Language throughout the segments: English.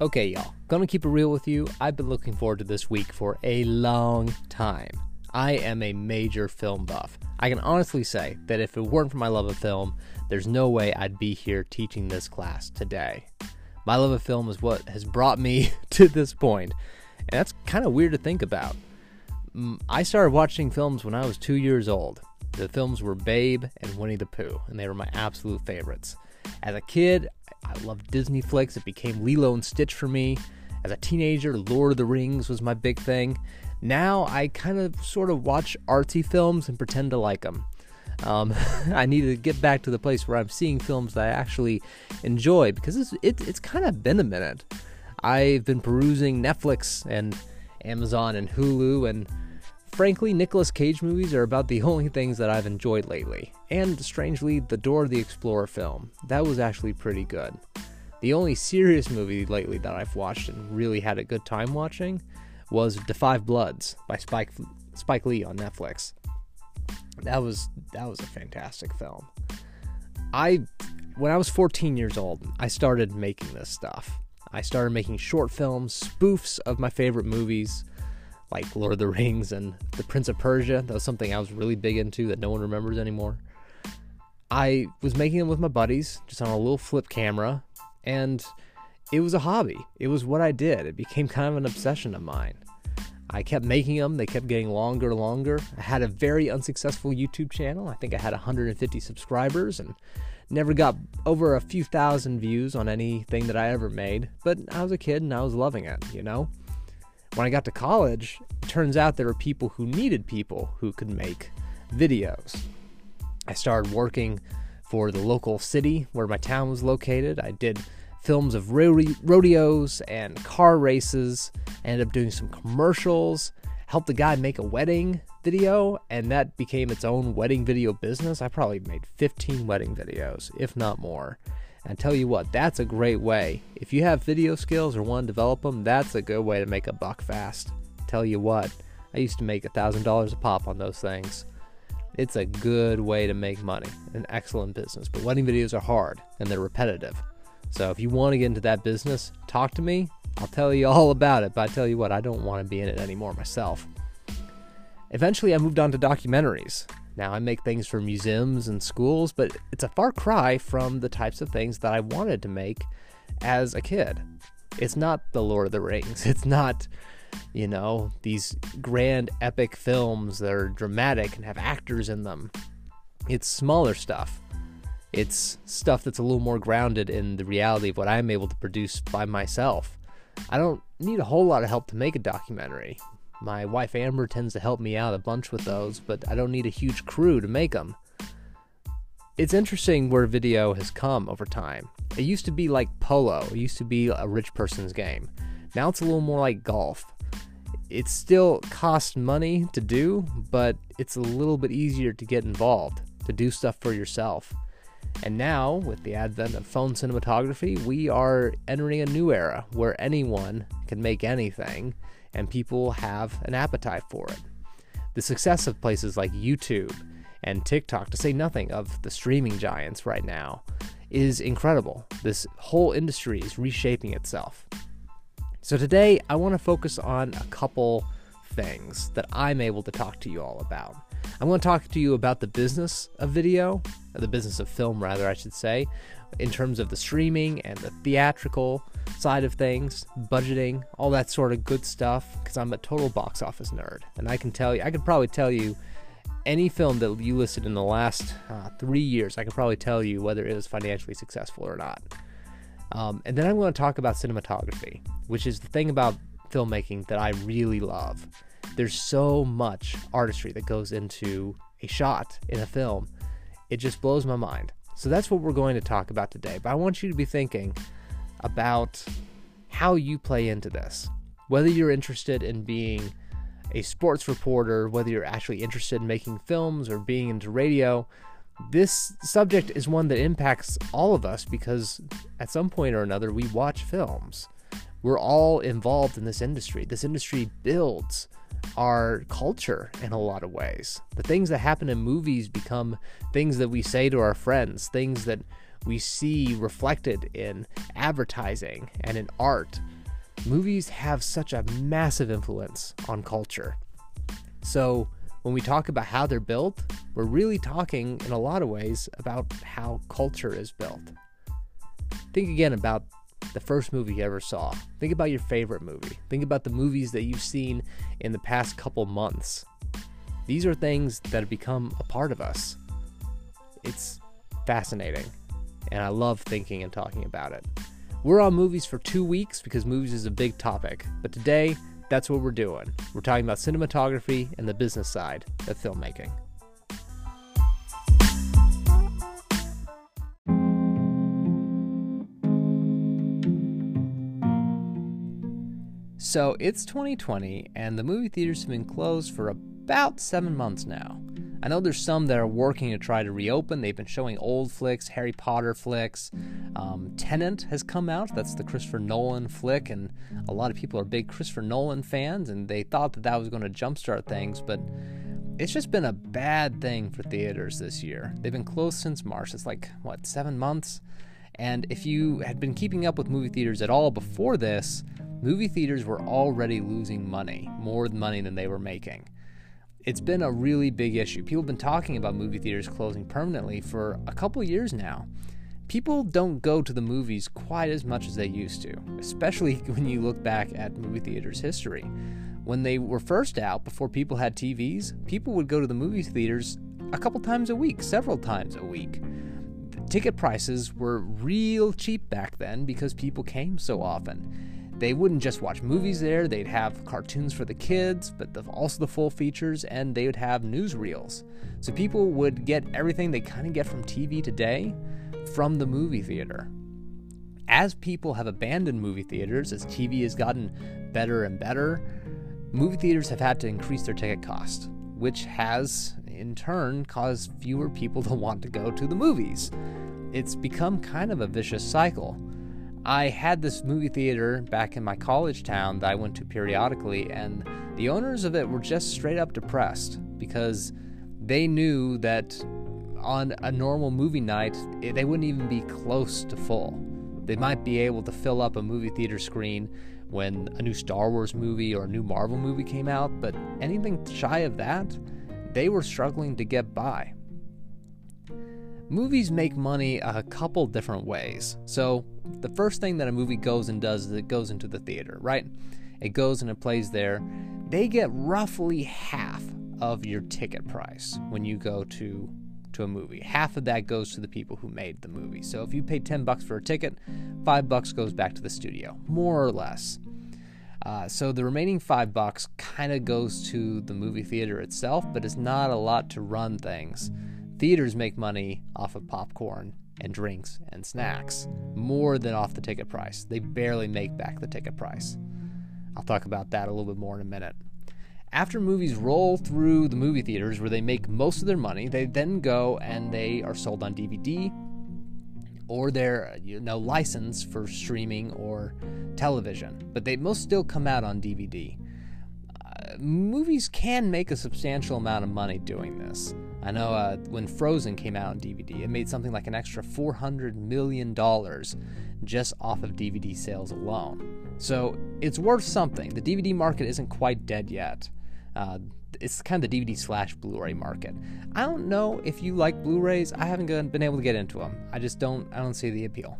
Okay, y'all, gonna keep it real with you. I've been looking forward to this week for a long time. I am a major film buff. I can honestly say that if it weren't for my love of film, there's no way I'd be here teaching this class today. My love of film is what has brought me to this point, and that's kind of weird to think about. I started watching films when I was two years old. The films were Babe and Winnie the Pooh, and they were my absolute favorites. As a kid, I loved Disney flicks. It became Lilo and Stitch for me. As a teenager, Lord of the Rings was my big thing. Now I kind of sort of watch artsy films and pretend to like them. Um, I need to get back to the place where I'm seeing films that I actually enjoy because it's it, it's kind of been a minute. I've been perusing Netflix and Amazon and Hulu and Frankly, Nicolas Cage movies are about the only things that I've enjoyed lately. And strangely, the Dora the Explorer film. That was actually pretty good. The only serious movie lately that I've watched and really had a good time watching was Da 5 Bloods by Spike Spike Lee on Netflix. That was that was a fantastic film. I when I was 14 years old, I started making this stuff. I started making short films, spoofs of my favorite movies like Lord of the Rings and The Prince of Persia. That was something I was really big into that no one remembers anymore. I was making them with my buddies, just on a little flip camera, and it was a hobby. It was what I did. It became kind of an obsession of mine. I kept making them, they kept getting longer and longer. I had a very unsuccessful YouTube channel. I think I had 150 subscribers and never got over a few thousand views on anything that I ever made, but I was a kid and I was loving it, you know? When I got to college, it turns out there were people who needed people who could make videos. I started working for the local city where my town was located. I did films of rodeos and car races. Ended up doing some commercials, helped a guy make a wedding video, and that became its own wedding video business. I probably made 15 wedding videos, if not more. And tell you what, that's a great way. If you have video skills or want to develop them, that's a good way to make a buck fast. Tell you what, I used to make a $1,000 a pop on those things. It's a good way to make money, an excellent business. But wedding videos are hard and they're repetitive. So if you want to get into that business, talk to me. I'll tell you all about it. But I tell you what, I don't want to be in it anymore myself. Eventually, I moved on to documentaries. Now, I make things for museums and schools, but it's a far cry from the types of things that I wanted to make as a kid. It's not The Lord of the Rings. It's not, you know, these grand epic films that are dramatic and have actors in them. It's smaller stuff. It's stuff that's a little more grounded in the reality of what I'm able to produce by myself. I don't need a whole lot of help to make a documentary. My wife Amber tends to help me out a bunch with those, but I don't need a huge crew to make them. It's interesting where video has come over time. It used to be like polo, it used to be a rich person's game. Now it's a little more like golf. It still costs money to do, but it's a little bit easier to get involved, to do stuff for yourself. And now, with the advent of phone cinematography, we are entering a new era where anyone can make anything and people have an appetite for it. The success of places like YouTube and TikTok, to say nothing of the streaming giants right now, is incredible. This whole industry is reshaping itself. So, today I want to focus on a couple things that I'm able to talk to you all about. I'm going to talk to you about the business of video, the business of film, rather, I should say, in terms of the streaming and the theatrical side of things, budgeting, all that sort of good stuff, because I'm a total box office nerd. And I can tell you, I could probably tell you any film that you listed in the last uh, three years, I could probably tell you whether it was financially successful or not. Um, and then I'm going to talk about cinematography, which is the thing about filmmaking that I really love. There's so much artistry that goes into a shot in a film. It just blows my mind. So that's what we're going to talk about today. But I want you to be thinking about how you play into this. Whether you're interested in being a sports reporter, whether you're actually interested in making films or being into radio, this subject is one that impacts all of us because at some point or another we watch films. We're all involved in this industry. This industry builds our culture in a lot of ways. The things that happen in movies become things that we say to our friends, things that we see reflected in advertising and in art. Movies have such a massive influence on culture. So, when we talk about how they're built, we're really talking in a lot of ways about how culture is built. Think again about the first movie you ever saw. Think about your favorite movie. Think about the movies that you've seen in the past couple months. These are things that have become a part of us. It's fascinating, and I love thinking and talking about it. We're on movies for two weeks because movies is a big topic, but today, that's what we're doing. We're talking about cinematography and the business side of filmmaking. So it's 2020, and the movie theaters have been closed for about seven months now. I know there's some that are working to try to reopen. They've been showing old flicks, Harry Potter flicks. Um, Tenet has come out. That's the Christopher Nolan flick, and a lot of people are big Christopher Nolan fans, and they thought that that was going to jumpstart things, but it's just been a bad thing for theaters this year. They've been closed since March. It's like, what, seven months? And if you had been keeping up with movie theaters at all before this, movie theaters were already losing money, more money than they were making. It's been a really big issue. People have been talking about movie theaters closing permanently for a couple years now. People don't go to the movies quite as much as they used to, especially when you look back at movie theaters' history. When they were first out, before people had TVs, people would go to the movie theaters a couple times a week, several times a week. Ticket prices were real cheap back then because people came so often they wouldn't just watch movies there, they'd have cartoons for the kids, but the, also the full features, and they would have newsreels. So people would get everything they kind of get from TV today from the movie theater. As people have abandoned movie theaters, as TV has gotten better and better, movie theaters have had to increase their ticket cost, which has, in turn, caused fewer people to want to go to the movies. It's become kind of a vicious cycle. I had this movie theater back in my college town that I went to periodically, and the owners of it were just straight up depressed because they knew that on a normal movie night, they wouldn't even be close to full. They might be able to fill up a movie theater screen when a new Star Wars movie or a new Marvel movie came out, but anything shy of that, they were struggling to get by. Movies make money a couple different ways. So, the first thing that a movie goes and does is it goes into the theater, right? It goes and it plays there. They get roughly half of your ticket price when you go to to a movie. Half of that goes to the people who made the movie. So if you pay 10 bucks for a ticket, 5 bucks goes back to the studio, more or less. Uh, so the remaining 5 bucks kind of goes to the movie theater itself, but it's not a lot to run things. Theaters make money off of popcorn and drinks and snacks more than off the ticket price. They barely make back the ticket price. I'll talk about that a little bit more in a minute. After movies roll through the movie theaters where they make most of their money, they then go and they are sold on DVD or they're you know licensed for streaming or television, but they most still come out on DVD. Uh, movies can make a substantial amount of money doing this. I know uh, when Frozen came out on DVD, it made something like an extra $400 million just off of DVD sales alone. So it's worth something. The DVD market isn't quite dead yet. Uh, it's kind of the DVD slash Blu ray market. I don't know if you like Blu rays, I haven't been able to get into them. I just don't, I don't see the appeal.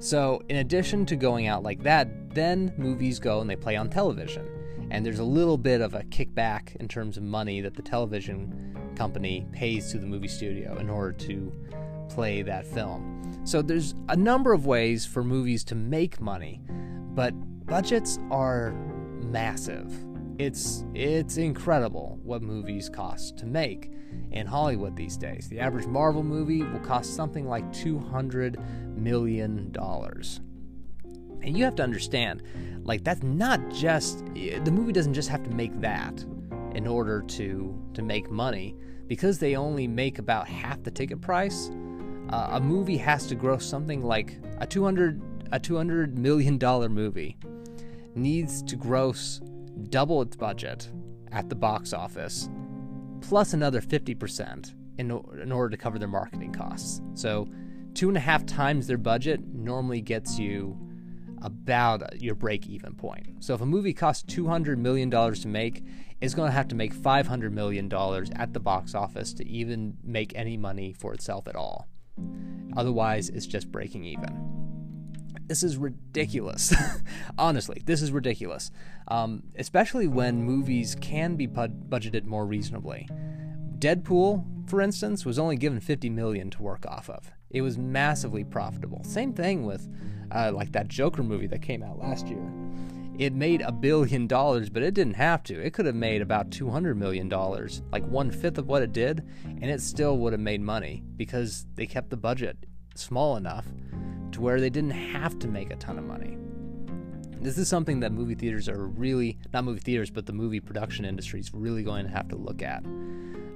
So, in addition to going out like that, then movies go and they play on television and there's a little bit of a kickback in terms of money that the television company pays to the movie studio in order to play that film. So there's a number of ways for movies to make money, but budgets are massive. It's it's incredible what movies cost to make in Hollywood these days. The average Marvel movie will cost something like 200 million dollars. And you have to understand, like that's not just the movie doesn't just have to make that in order to to make money because they only make about half the ticket price. Uh, a movie has to gross something like a 200 a 200 million dollar movie needs to gross double its budget at the box office plus another 50% in, in order to cover their marketing costs. So two and a half times their budget normally gets you about your break even point. So if a movie costs $200 million to make, it's going to have to make $500 million at the box office to even make any money for itself at all. Otherwise, it's just breaking even. This is ridiculous. Honestly, this is ridiculous. Um, especially when movies can be bud- budgeted more reasonably. Deadpool, for instance, was only given 50 million to work off of. It was massively profitable. Same thing with uh, like that Joker movie that came out last year. It made a billion dollars, but it didn't have to. It could have made about $200 million, like one fifth of what it did, and it still would have made money because they kept the budget small enough to where they didn't have to make a ton of money. This is something that movie theaters are really, not movie theaters, but the movie production industry is really going to have to look at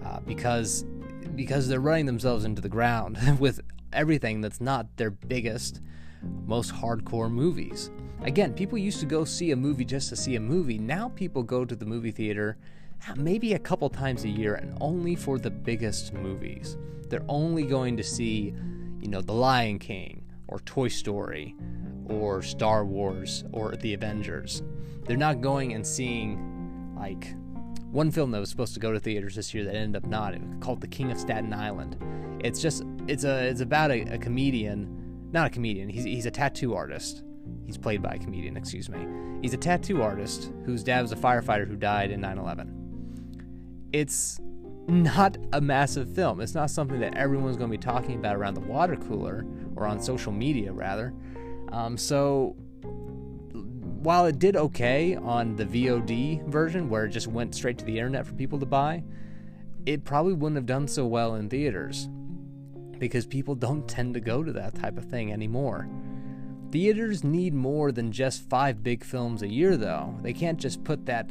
uh, because because they're running themselves into the ground with everything that's not their biggest, most hardcore movies. Again, people used to go see a movie just to see a movie. Now people go to the movie theater maybe a couple times a year and only for the biggest movies. They're only going to see, you know, The Lion King or Toy Story or Star Wars or The Avengers. They're not going and seeing like one film that was supposed to go to theaters this year that ended up not, called The King of Staten Island. It's just it's a it's about a, a comedian, not a comedian. He's he's a tattoo artist. He's played by a comedian, excuse me. He's a tattoo artist whose dad was a firefighter who died in 9/11. It's not a massive film. It's not something that everyone's going to be talking about around the water cooler or on social media, rather. Um, so while it did okay on the VOD version, where it just went straight to the internet for people to buy, it probably wouldn't have done so well in theaters because people don't tend to go to that type of thing anymore. Theaters need more than just five big films a year, though. They can't just put that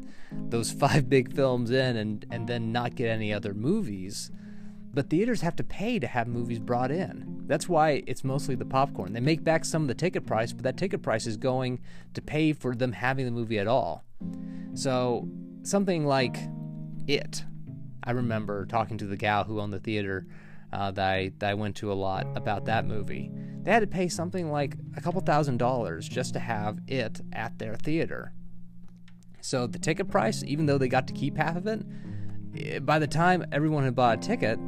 those five big films in and, and then not get any other movies. But theaters have to pay to have movies brought in. That's why it's mostly the popcorn. They make back some of the ticket price, but that ticket price is going to pay for them having the movie at all. So, something like It. I remember talking to the gal who owned the theater uh, that, I, that I went to a lot about that movie. They had to pay something like a couple thousand dollars just to have it at their theater. So, the ticket price, even though they got to keep half of it, eh, by the time everyone had bought a ticket,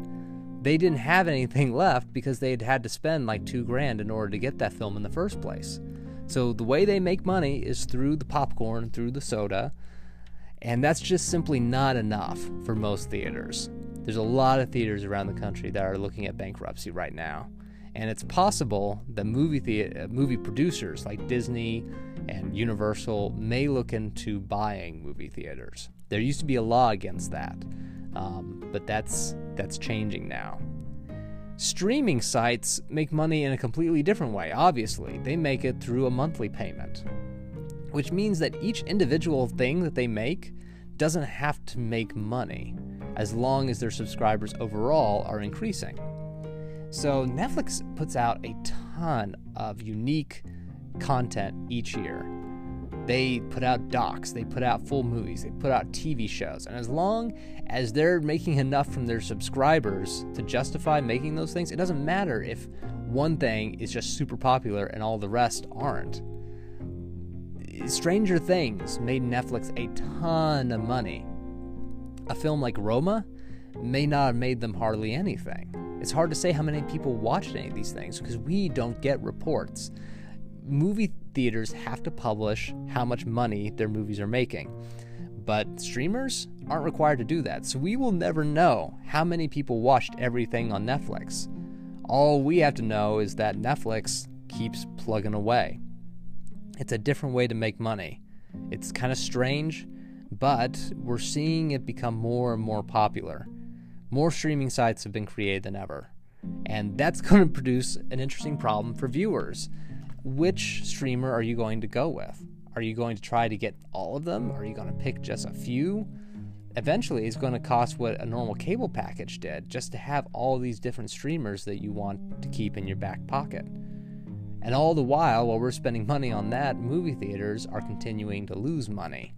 they didn't have anything left because they had had to spend like two grand in order to get that film in the first place. So the way they make money is through the popcorn, through the soda, and that's just simply not enough for most theaters. There's a lot of theaters around the country that are looking at bankruptcy right now. And it's possible that movie movie producers like Disney and Universal may look into buying movie theaters. There used to be a law against that. Um, but that's that's changing now. Streaming sites make money in a completely different way. Obviously, they make it through a monthly payment, which means that each individual thing that they make doesn't have to make money as long as their subscribers overall are increasing. So, Netflix puts out a ton of unique content each year they put out docs, they put out full movies, they put out TV shows. And as long as they're making enough from their subscribers to justify making those things, it doesn't matter if one thing is just super popular and all the rest aren't. Stranger Things made Netflix a ton of money. A film like Roma may not have made them hardly anything. It's hard to say how many people watched any of these things because we don't get reports movie theaters have to publish how much money their movies are making. But streamers aren't required to do that, so we will never know how many people watched everything on Netflix. All we have to know is that Netflix keeps plugging away. It's a different way to make money. It's kind of strange, but we're seeing it become more and more popular. More streaming sites have been created than ever. And that's going to produce an interesting problem for viewers which streamer are you going to go with? Are you going to try to get all of them? Are you going to pick just a few? Eventually, it's going to cost what a normal cable package did just to have all these different streamers that you want to keep in your back pocket. And all the while, while we're spending money on that, movie theaters are continuing to lose money.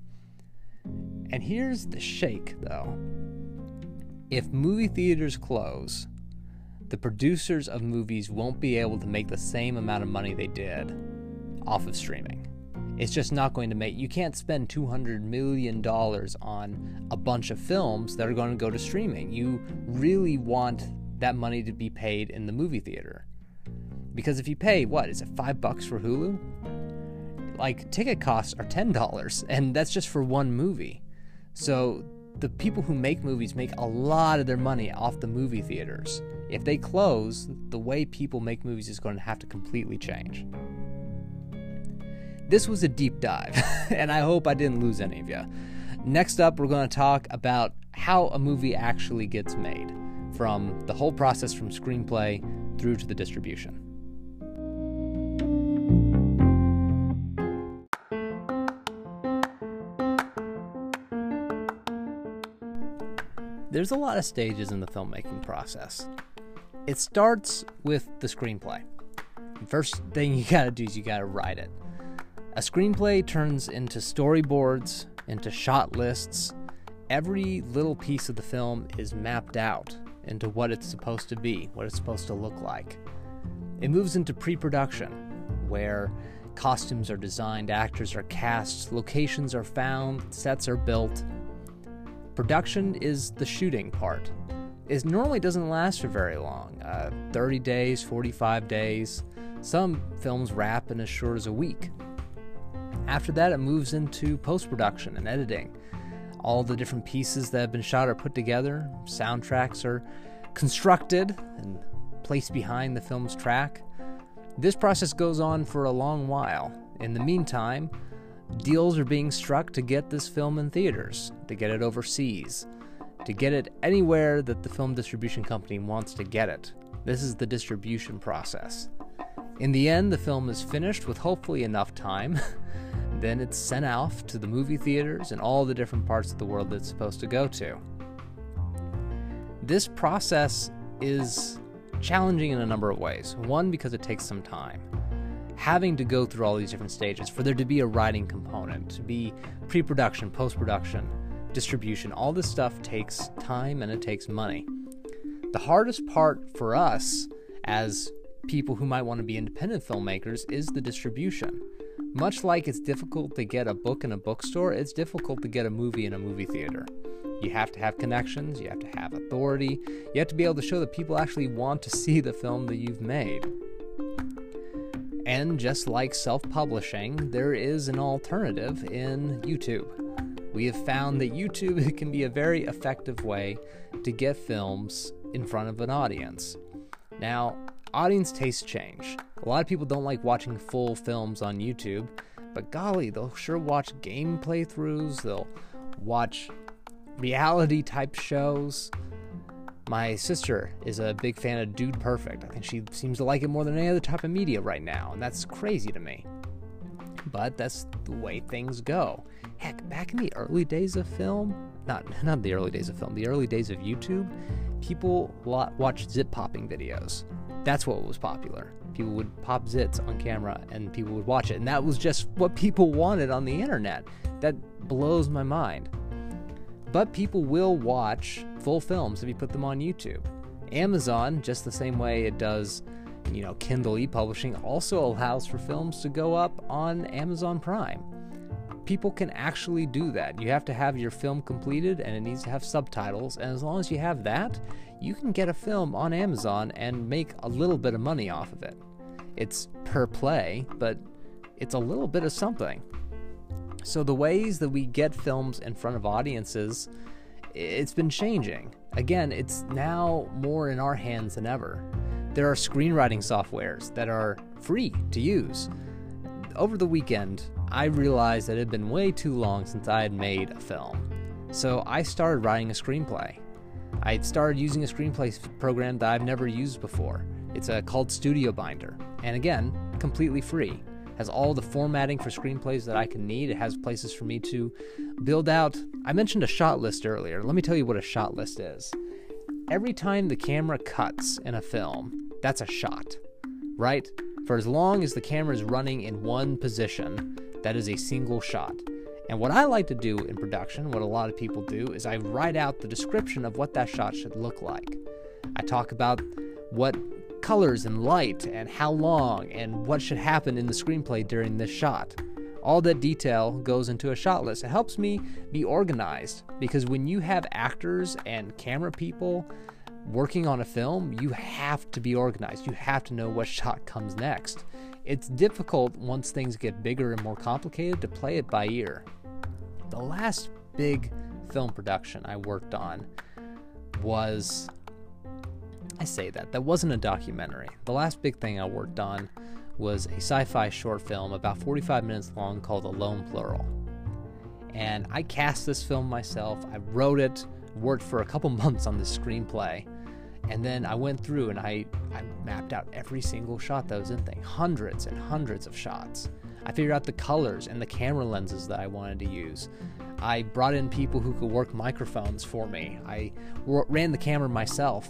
And here's the shake, though. If movie theaters close, the producers of movies won't be able to make the same amount of money they did off of streaming. It's just not going to make you can't spend 200 million dollars on a bunch of films that are going to go to streaming. You really want that money to be paid in the movie theater. Because if you pay what is it 5 bucks for Hulu? Like ticket costs are $10 and that's just for one movie. So the people who make movies make a lot of their money off the movie theaters. If they close, the way people make movies is going to have to completely change. This was a deep dive, and I hope I didn't lose any of you. Next up, we're going to talk about how a movie actually gets made, from the whole process from screenplay through to the distribution. There's a lot of stages in the filmmaking process. It starts with the screenplay. First thing you gotta do is you gotta write it. A screenplay turns into storyboards, into shot lists. Every little piece of the film is mapped out into what it's supposed to be, what it's supposed to look like. It moves into pre production, where costumes are designed, actors are cast, locations are found, sets are built, Production is the shooting part. It normally doesn't last for very long uh, 30 days, 45 days. Some films wrap in as short as a week. After that, it moves into post production and editing. All the different pieces that have been shot are put together, soundtracks are constructed and placed behind the film's track. This process goes on for a long while. In the meantime, Deals are being struck to get this film in theaters, to get it overseas, to get it anywhere that the film distribution company wants to get it. This is the distribution process. In the end, the film is finished with hopefully enough time. then it's sent off to the movie theaters and all the different parts of the world that it's supposed to go to. This process is challenging in a number of ways. One, because it takes some time having to go through all these different stages for there to be a writing component, to be pre production, post production, distribution, all this stuff takes time and it takes money. The hardest part for us as people who might want to be independent filmmakers is the distribution. Much like it's difficult to get a book in a bookstore, it's difficult to get a movie in a movie theater. You have to have connections, you have to have authority, you have to be able to show that people actually want to see the film that you've made. And just like self publishing, there is an alternative in YouTube. We have found that YouTube can be a very effective way to get films in front of an audience. Now, audience tastes change. A lot of people don't like watching full films on YouTube, but golly, they'll sure watch game playthroughs, they'll watch reality type shows. My sister is a big fan of Dude Perfect. I think she seems to like it more than any other type of media right now, and that's crazy to me. But that's the way things go. Heck, back in the early days of film, not not the early days of film, the early days of YouTube, people watched zit popping videos. That's what was popular. People would pop zits on camera and people would watch it, and that was just what people wanted on the internet. That blows my mind. But people will watch full films if you put them on YouTube. Amazon, just the same way it does, you know, Kindle e-publishing, also allows for films to go up on Amazon Prime. People can actually do that. You have to have your film completed and it needs to have subtitles, and as long as you have that, you can get a film on Amazon and make a little bit of money off of it. It's per play, but it's a little bit of something. So the ways that we get films in front of audiences, it's been changing. Again, it's now more in our hands than ever. There are screenwriting softwares that are free to use. Over the weekend, I realized that it had been way too long since I had made a film. So I started writing a screenplay. I had started using a screenplay program that I've never used before. It's uh, called Studio Binder, and again, completely free It has all the formatting for screenplays that I can need. It has places for me to build out. I mentioned a shot list earlier. Let me tell you what a shot list is. Every time the camera cuts in a film, that's a shot, right? For as long as the camera is running in one position, that is a single shot. And what I like to do in production, what a lot of people do, is I write out the description of what that shot should look like. I talk about what colors and light and how long and what should happen in the screenplay during this shot. All that detail goes into a shot list. It helps me be organized because when you have actors and camera people working on a film, you have to be organized. You have to know what shot comes next. It's difficult once things get bigger and more complicated to play it by ear. The last big film production I worked on was I say that. That wasn't a documentary. The last big thing I worked on was a sci fi short film about 45 minutes long called Alone Plural. And I cast this film myself. I wrote it, worked for a couple months on the screenplay. And then I went through and I, I mapped out every single shot that was in thing, hundreds and hundreds of shots. I figured out the colors and the camera lenses that I wanted to use. I brought in people who could work microphones for me. I ran the camera myself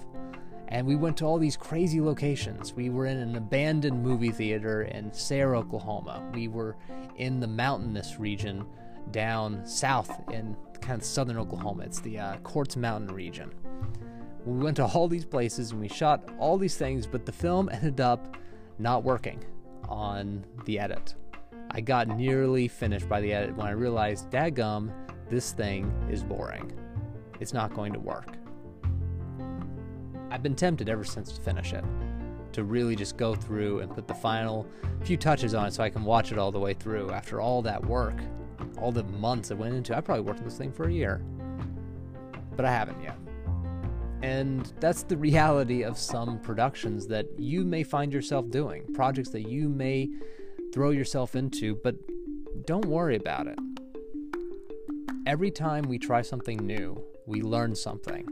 and we went to all these crazy locations. We were in an abandoned movie theater in Sayre, Oklahoma. We were in the mountainous region down south in kind of southern Oklahoma. It's the uh, Quartz Mountain region. We went to all these places and we shot all these things, but the film ended up not working on the edit. I got nearly finished by the edit when I realized, dadgum, this thing is boring. It's not going to work. I've been tempted ever since to finish it, to really just go through and put the final few touches on it so I can watch it all the way through after all that work, all the months I went into. I probably worked on this thing for a year, but I haven't yet. And that's the reality of some productions that you may find yourself doing, projects that you may throw yourself into, but don't worry about it. Every time we try something new, we learn something.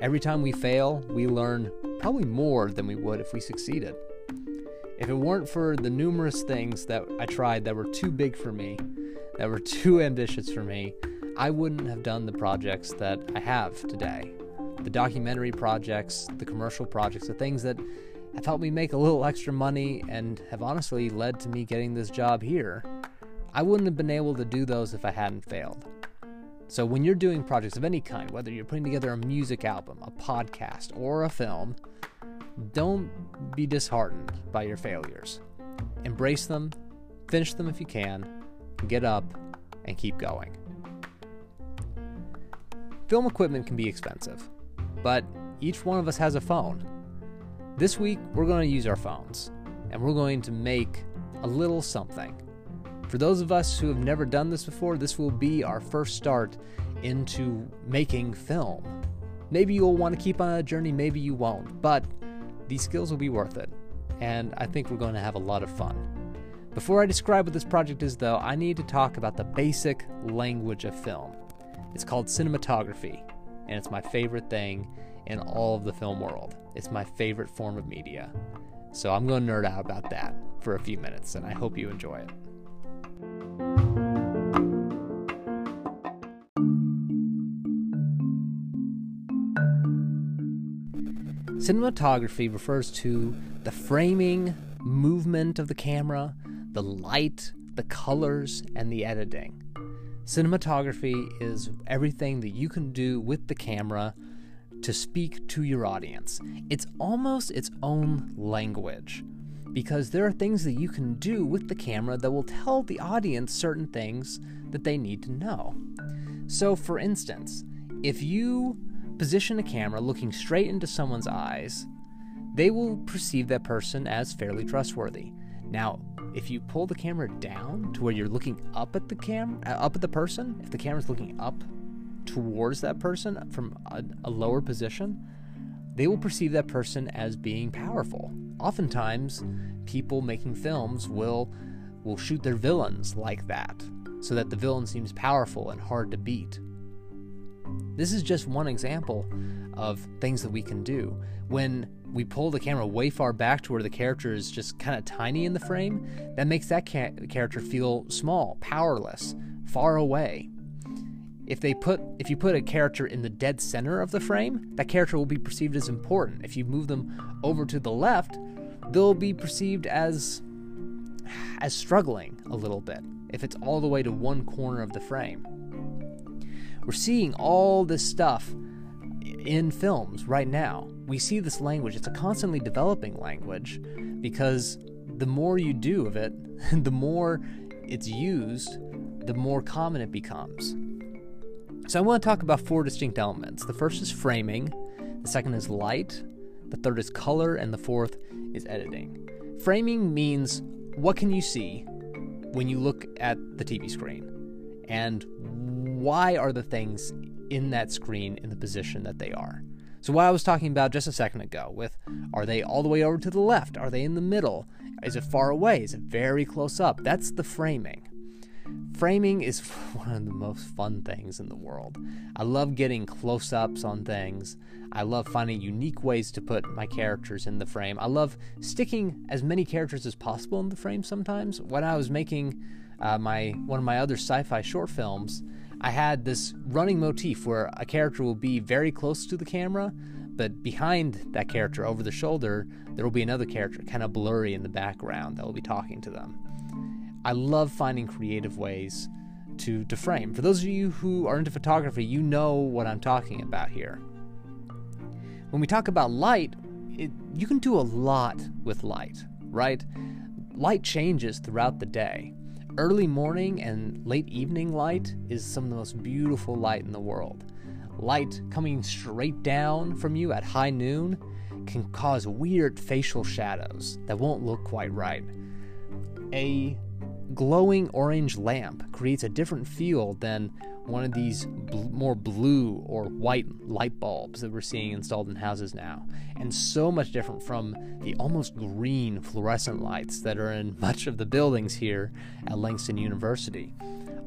Every time we fail, we learn probably more than we would if we succeeded. If it weren't for the numerous things that I tried that were too big for me, that were too ambitious for me, I wouldn't have done the projects that I have today. The documentary projects, the commercial projects, the things that have helped me make a little extra money and have honestly led to me getting this job here. I wouldn't have been able to do those if I hadn't failed. So, when you're doing projects of any kind, whether you're putting together a music album, a podcast, or a film, don't be disheartened by your failures. Embrace them, finish them if you can, get up, and keep going. Film equipment can be expensive, but each one of us has a phone. This week, we're going to use our phones, and we're going to make a little something for those of us who have never done this before, this will be our first start into making film. Maybe you'll want to keep on a journey, maybe you won't, but these skills will be worth it, and I think we're going to have a lot of fun. Before I describe what this project is, though, I need to talk about the basic language of film. It's called cinematography, and it's my favorite thing in all of the film world. It's my favorite form of media. So I'm going to nerd out about that for a few minutes, and I hope you enjoy it. Cinematography refers to the framing, movement of the camera, the light, the colors, and the editing. Cinematography is everything that you can do with the camera to speak to your audience. It's almost its own language because there are things that you can do with the camera that will tell the audience certain things that they need to know. So, for instance, if you position a camera looking straight into someone's eyes, they will perceive that person as fairly trustworthy. Now, if you pull the camera down to where you're looking up at the cam uh, up at the person, if the camera's looking up towards that person from a, a lower position, they will perceive that person as being powerful. Oftentimes, people making films will will shoot their villains like that, so that the villain seems powerful and hard to beat. This is just one example of things that we can do. When we pull the camera way far back to where the character is just kind of tiny in the frame, that makes that ca- character feel small, powerless, far away if they put if you put a character in the dead center of the frame, that character will be perceived as important. If you move them over to the left, they'll be perceived as as struggling a little bit if it's all the way to one corner of the frame. We're seeing all this stuff in films right now. We see this language, it's a constantly developing language because the more you do of it, the more it's used, the more common it becomes. So I want to talk about four distinct elements. The first is framing, the second is light, the third is color, and the fourth is editing. Framing means what can you see when you look at the TV screen? And why are the things in that screen in the position that they are? So, what I was talking about just a second ago with are they all the way over to the left? Are they in the middle? Is it far away? Is it very close up? That's the framing. Framing is one of the most fun things in the world. I love getting close ups on things. I love finding unique ways to put my characters in the frame. I love sticking as many characters as possible in the frame sometimes. When I was making uh, my one of my other sci-fi short films, I had this running motif where a character will be very close to the camera, but behind that character over the shoulder, there will be another character kind of blurry in the background that will be talking to them. I love finding creative ways to, to frame. For those of you who are into photography, you know what I'm talking about here. When we talk about light, it, you can do a lot with light, right? Light changes throughout the day. Early morning and late evening light is some of the most beautiful light in the world. Light coming straight down from you at high noon can cause weird facial shadows that won't look quite right. A glowing orange lamp creates a different feel than one of these bl- more blue or white light bulbs that we're seeing installed in houses now, and so much different from the almost green fluorescent lights that are in much of the buildings here at Langston University.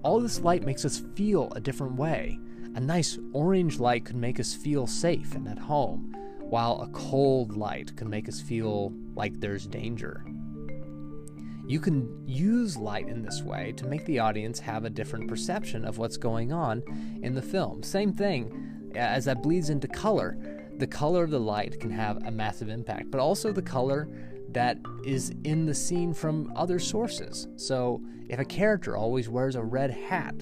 All this light makes us feel a different way. A nice orange light could make us feel safe and at home, while a cold light can make us feel like there's danger. You can use light in this way to make the audience have a different perception of what's going on in the film. Same thing as that bleeds into color. The color of the light can have a massive impact, but also the color that is in the scene from other sources. So, if a character always wears a red hat,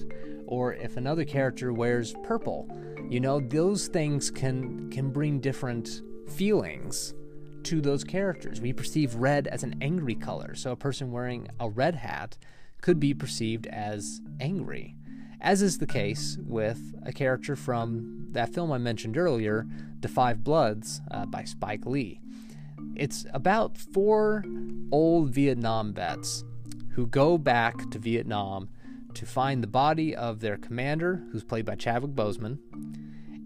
or if another character wears purple, you know, those things can can bring different feelings to those characters. We perceive red as an angry color, so a person wearing a red hat could be perceived as angry, as is the case with a character from that film I mentioned earlier, The 5 Bloods uh, by Spike Lee. It's about four old Vietnam vets who go back to Vietnam to find the body of their commander, who's played by Chadwick Boseman,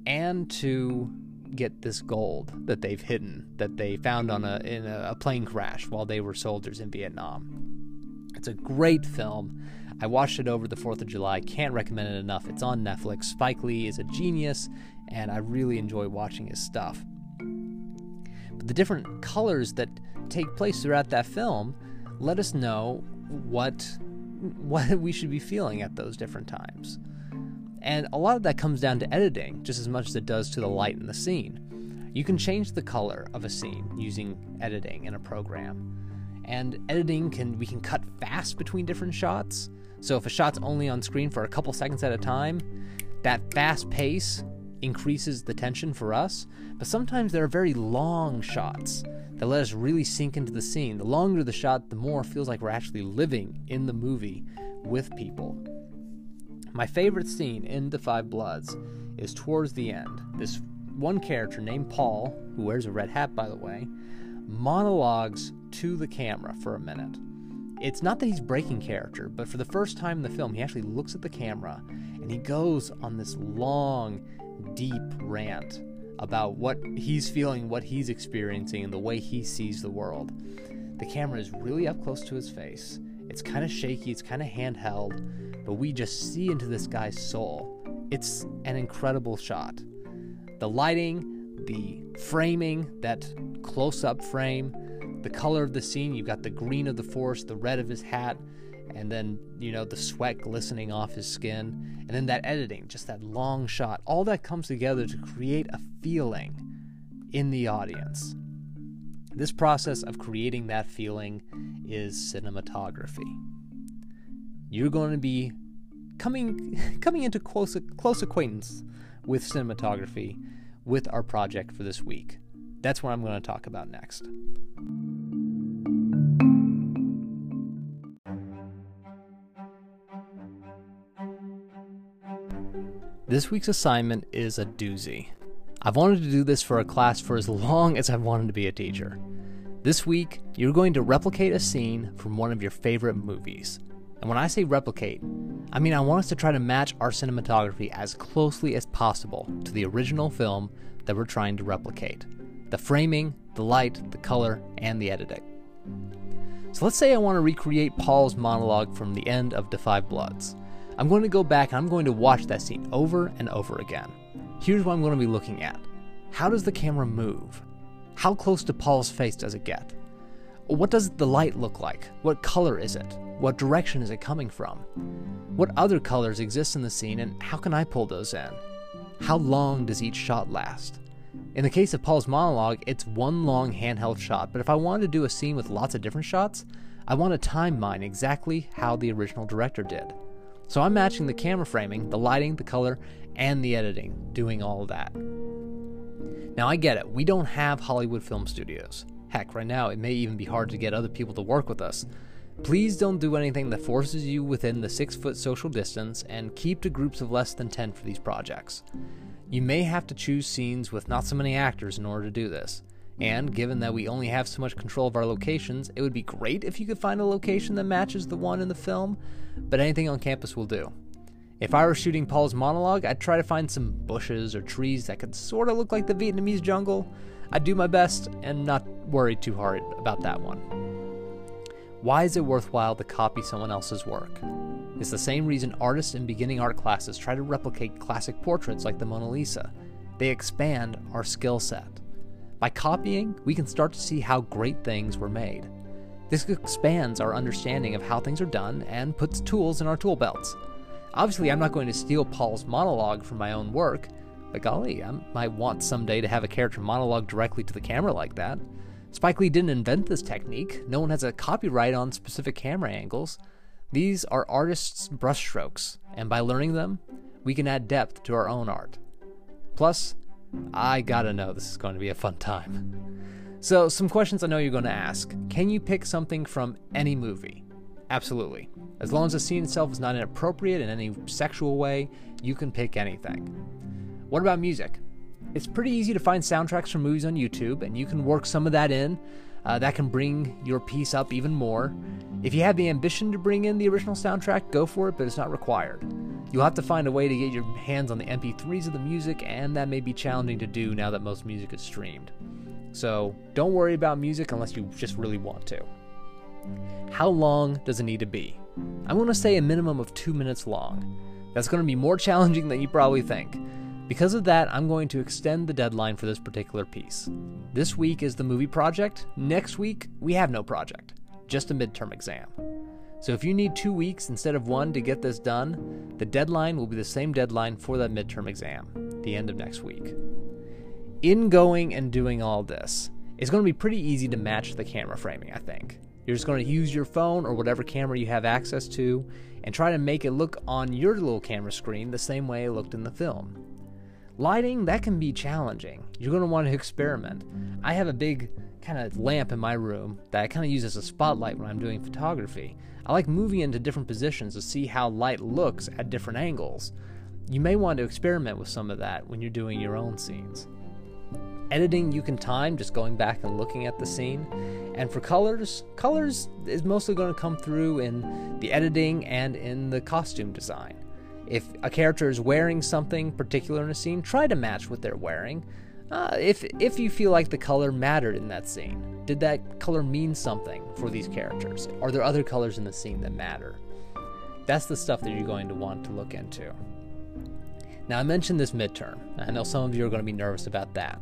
and to get this gold that they've hidden that they found on a in a, a plane crash while they were soldiers in Vietnam. It's a great film. I watched it over the 4th of July. Can't recommend it enough. It's on Netflix. Spike Lee is a genius, and I really enjoy watching his stuff. But the different colors that take place throughout that film let us know what what we should be feeling at those different times. And a lot of that comes down to editing just as much as it does to the light in the scene. You can change the color of a scene using editing in a program. And editing can we can cut fast between different shots. So if a shot's only on screen for a couple seconds at a time, that fast pace increases the tension for us. But sometimes there are very long shots that let us really sink into the scene. The longer the shot, the more it feels like we're actually living in the movie with people. My favorite scene in The 5 Bloods is towards the end. This one character named Paul, who wears a red hat by the way, monologues to the camera for a minute. It's not that he's breaking character, but for the first time in the film, he actually looks at the camera and he goes on this long, deep rant about what he's feeling, what he's experiencing, and the way he sees the world. The camera is really up close to his face. It's kind of shaky, it's kind of handheld, but we just see into this guy's soul. It's an incredible shot. The lighting, the framing, that close up frame, the color of the scene you've got the green of the forest, the red of his hat, and then, you know, the sweat glistening off his skin, and then that editing, just that long shot. All that comes together to create a feeling in the audience. This process of creating that feeling is cinematography you're going to be coming coming into close close acquaintance with cinematography with our project for this week. That's what I'm going to talk about next. This week's assignment is a doozy. I've wanted to do this for a class for as long as I've wanted to be a teacher. This week, you're going to replicate a scene from one of your favorite movies. And when I say replicate, I mean I want us to try to match our cinematography as closely as possible to the original film that we're trying to replicate the framing, the light, the color, and the editing. So let's say I want to recreate Paul's monologue from the end of Da 5 Bloods. I'm going to go back and I'm going to watch that scene over and over again. Here's what I'm going to be looking at How does the camera move? How close to Paul's face does it get? What does the light look like? What color is it? What direction is it coming from? What other colors exist in the scene and how can I pull those in? How long does each shot last? In the case of Paul's monologue, it's one long handheld shot, but if I wanted to do a scene with lots of different shots, I want to time mine exactly how the original director did. So I'm matching the camera framing, the lighting, the color, and the editing, doing all of that. Now I get it, we don't have Hollywood film studios. Heck, right now it may even be hard to get other people to work with us. Please don't do anything that forces you within the 6 foot social distance and keep to groups of less than 10 for these projects. You may have to choose scenes with not so many actors in order to do this. And given that we only have so much control of our locations, it would be great if you could find a location that matches the one in the film, but anything on campus will do. If I were shooting Paul's monologue, I'd try to find some bushes or trees that could sort of look like the Vietnamese jungle. I'd do my best and not worry too hard about that one. Why is it worthwhile to copy someone else's work? It's the same reason artists in beginning art classes try to replicate classic portraits like the Mona Lisa. They expand our skill set. By copying, we can start to see how great things were made. This expands our understanding of how things are done and puts tools in our tool belts. Obviously, I'm not going to steal Paul's monologue from my own work, but golly, I might want someday to have a character monologue directly to the camera like that. Spike Lee didn't invent this technique, no one has a copyright on specific camera angles. These are artists' brushstrokes, and by learning them, we can add depth to our own art. Plus, I gotta know this is going to be a fun time. So, some questions I know you're going to ask. Can you pick something from any movie? Absolutely. As long as the scene itself is not inappropriate in any sexual way, you can pick anything. What about music? It's pretty easy to find soundtracks from movies on YouTube, and you can work some of that in. Uh, that can bring your piece up even more. If you have the ambition to bring in the original soundtrack, go for it, but it's not required. You'll have to find a way to get your hands on the MP3s of the music, and that may be challenging to do now that most music is streamed. So don't worry about music unless you just really want to. How long does it need to be? I'm going to say a minimum of two minutes long. That's going to be more challenging than you probably think. Because of that, I'm going to extend the deadline for this particular piece. This week is the movie project. Next week, we have no project, just a midterm exam. So if you need two weeks instead of one to get this done, the deadline will be the same deadline for that midterm exam, the end of next week. In going and doing all this, it's going to be pretty easy to match the camera framing, I think. You're just going to use your phone or whatever camera you have access to and try to make it look on your little camera screen the same way it looked in the film. Lighting, that can be challenging. You're going to want to experiment. I have a big kind of lamp in my room that I kind of use as a spotlight when I'm doing photography. I like moving into different positions to see how light looks at different angles. You may want to experiment with some of that when you're doing your own scenes. Editing you can time just going back and looking at the scene. And for colors, colors is mostly going to come through in the editing and in the costume design. If a character is wearing something particular in a scene, try to match what they're wearing. Uh, if if you feel like the color mattered in that scene, did that color mean something for these characters? Are there other colors in the scene that matter? That's the stuff that you're going to want to look into. Now, I mentioned this midterm. I know some of you are going to be nervous about that.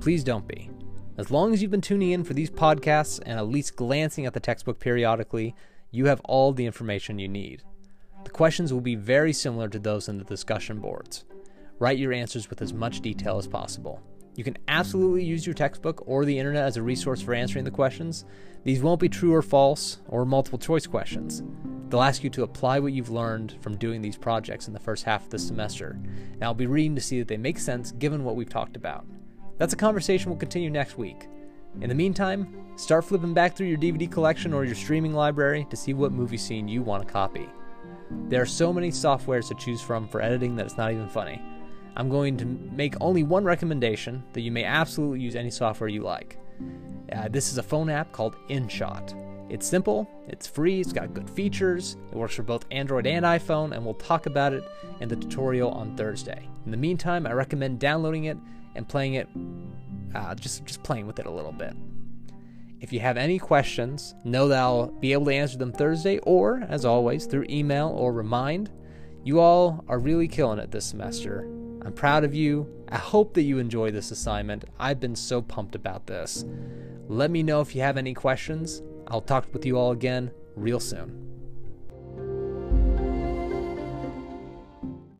Please don't be. As long as you've been tuning in for these podcasts and at least glancing at the textbook periodically, you have all the information you need. The questions will be very similar to those in the discussion boards. Write your answers with as much detail as possible. You can absolutely use your textbook or the internet as a resource for answering the questions. These won't be true or false or multiple choice questions. They'll ask you to apply what you've learned from doing these projects in the first half of the semester, and I'll be reading to see that they make sense given what we've talked about. That's a conversation we'll continue next week. In the meantime, start flipping back through your DVD collection or your streaming library to see what movie scene you want to copy. There are so many softwares to choose from for editing that it's not even funny. I'm going to make only one recommendation that you may absolutely use any software you like. Uh, this is a phone app called InShot. It's simple, it's free, it's got good features, it works for both Android and iPhone, and we'll talk about it in the tutorial on Thursday. In the meantime, I recommend downloading it and playing it, uh, just, just playing with it a little bit. If you have any questions, know that I'll be able to answer them Thursday or, as always, through email or remind. You all are really killing it this semester. I'm proud of you. I hope that you enjoy this assignment. I've been so pumped about this. Let me know if you have any questions. I'll talk with you all again real soon.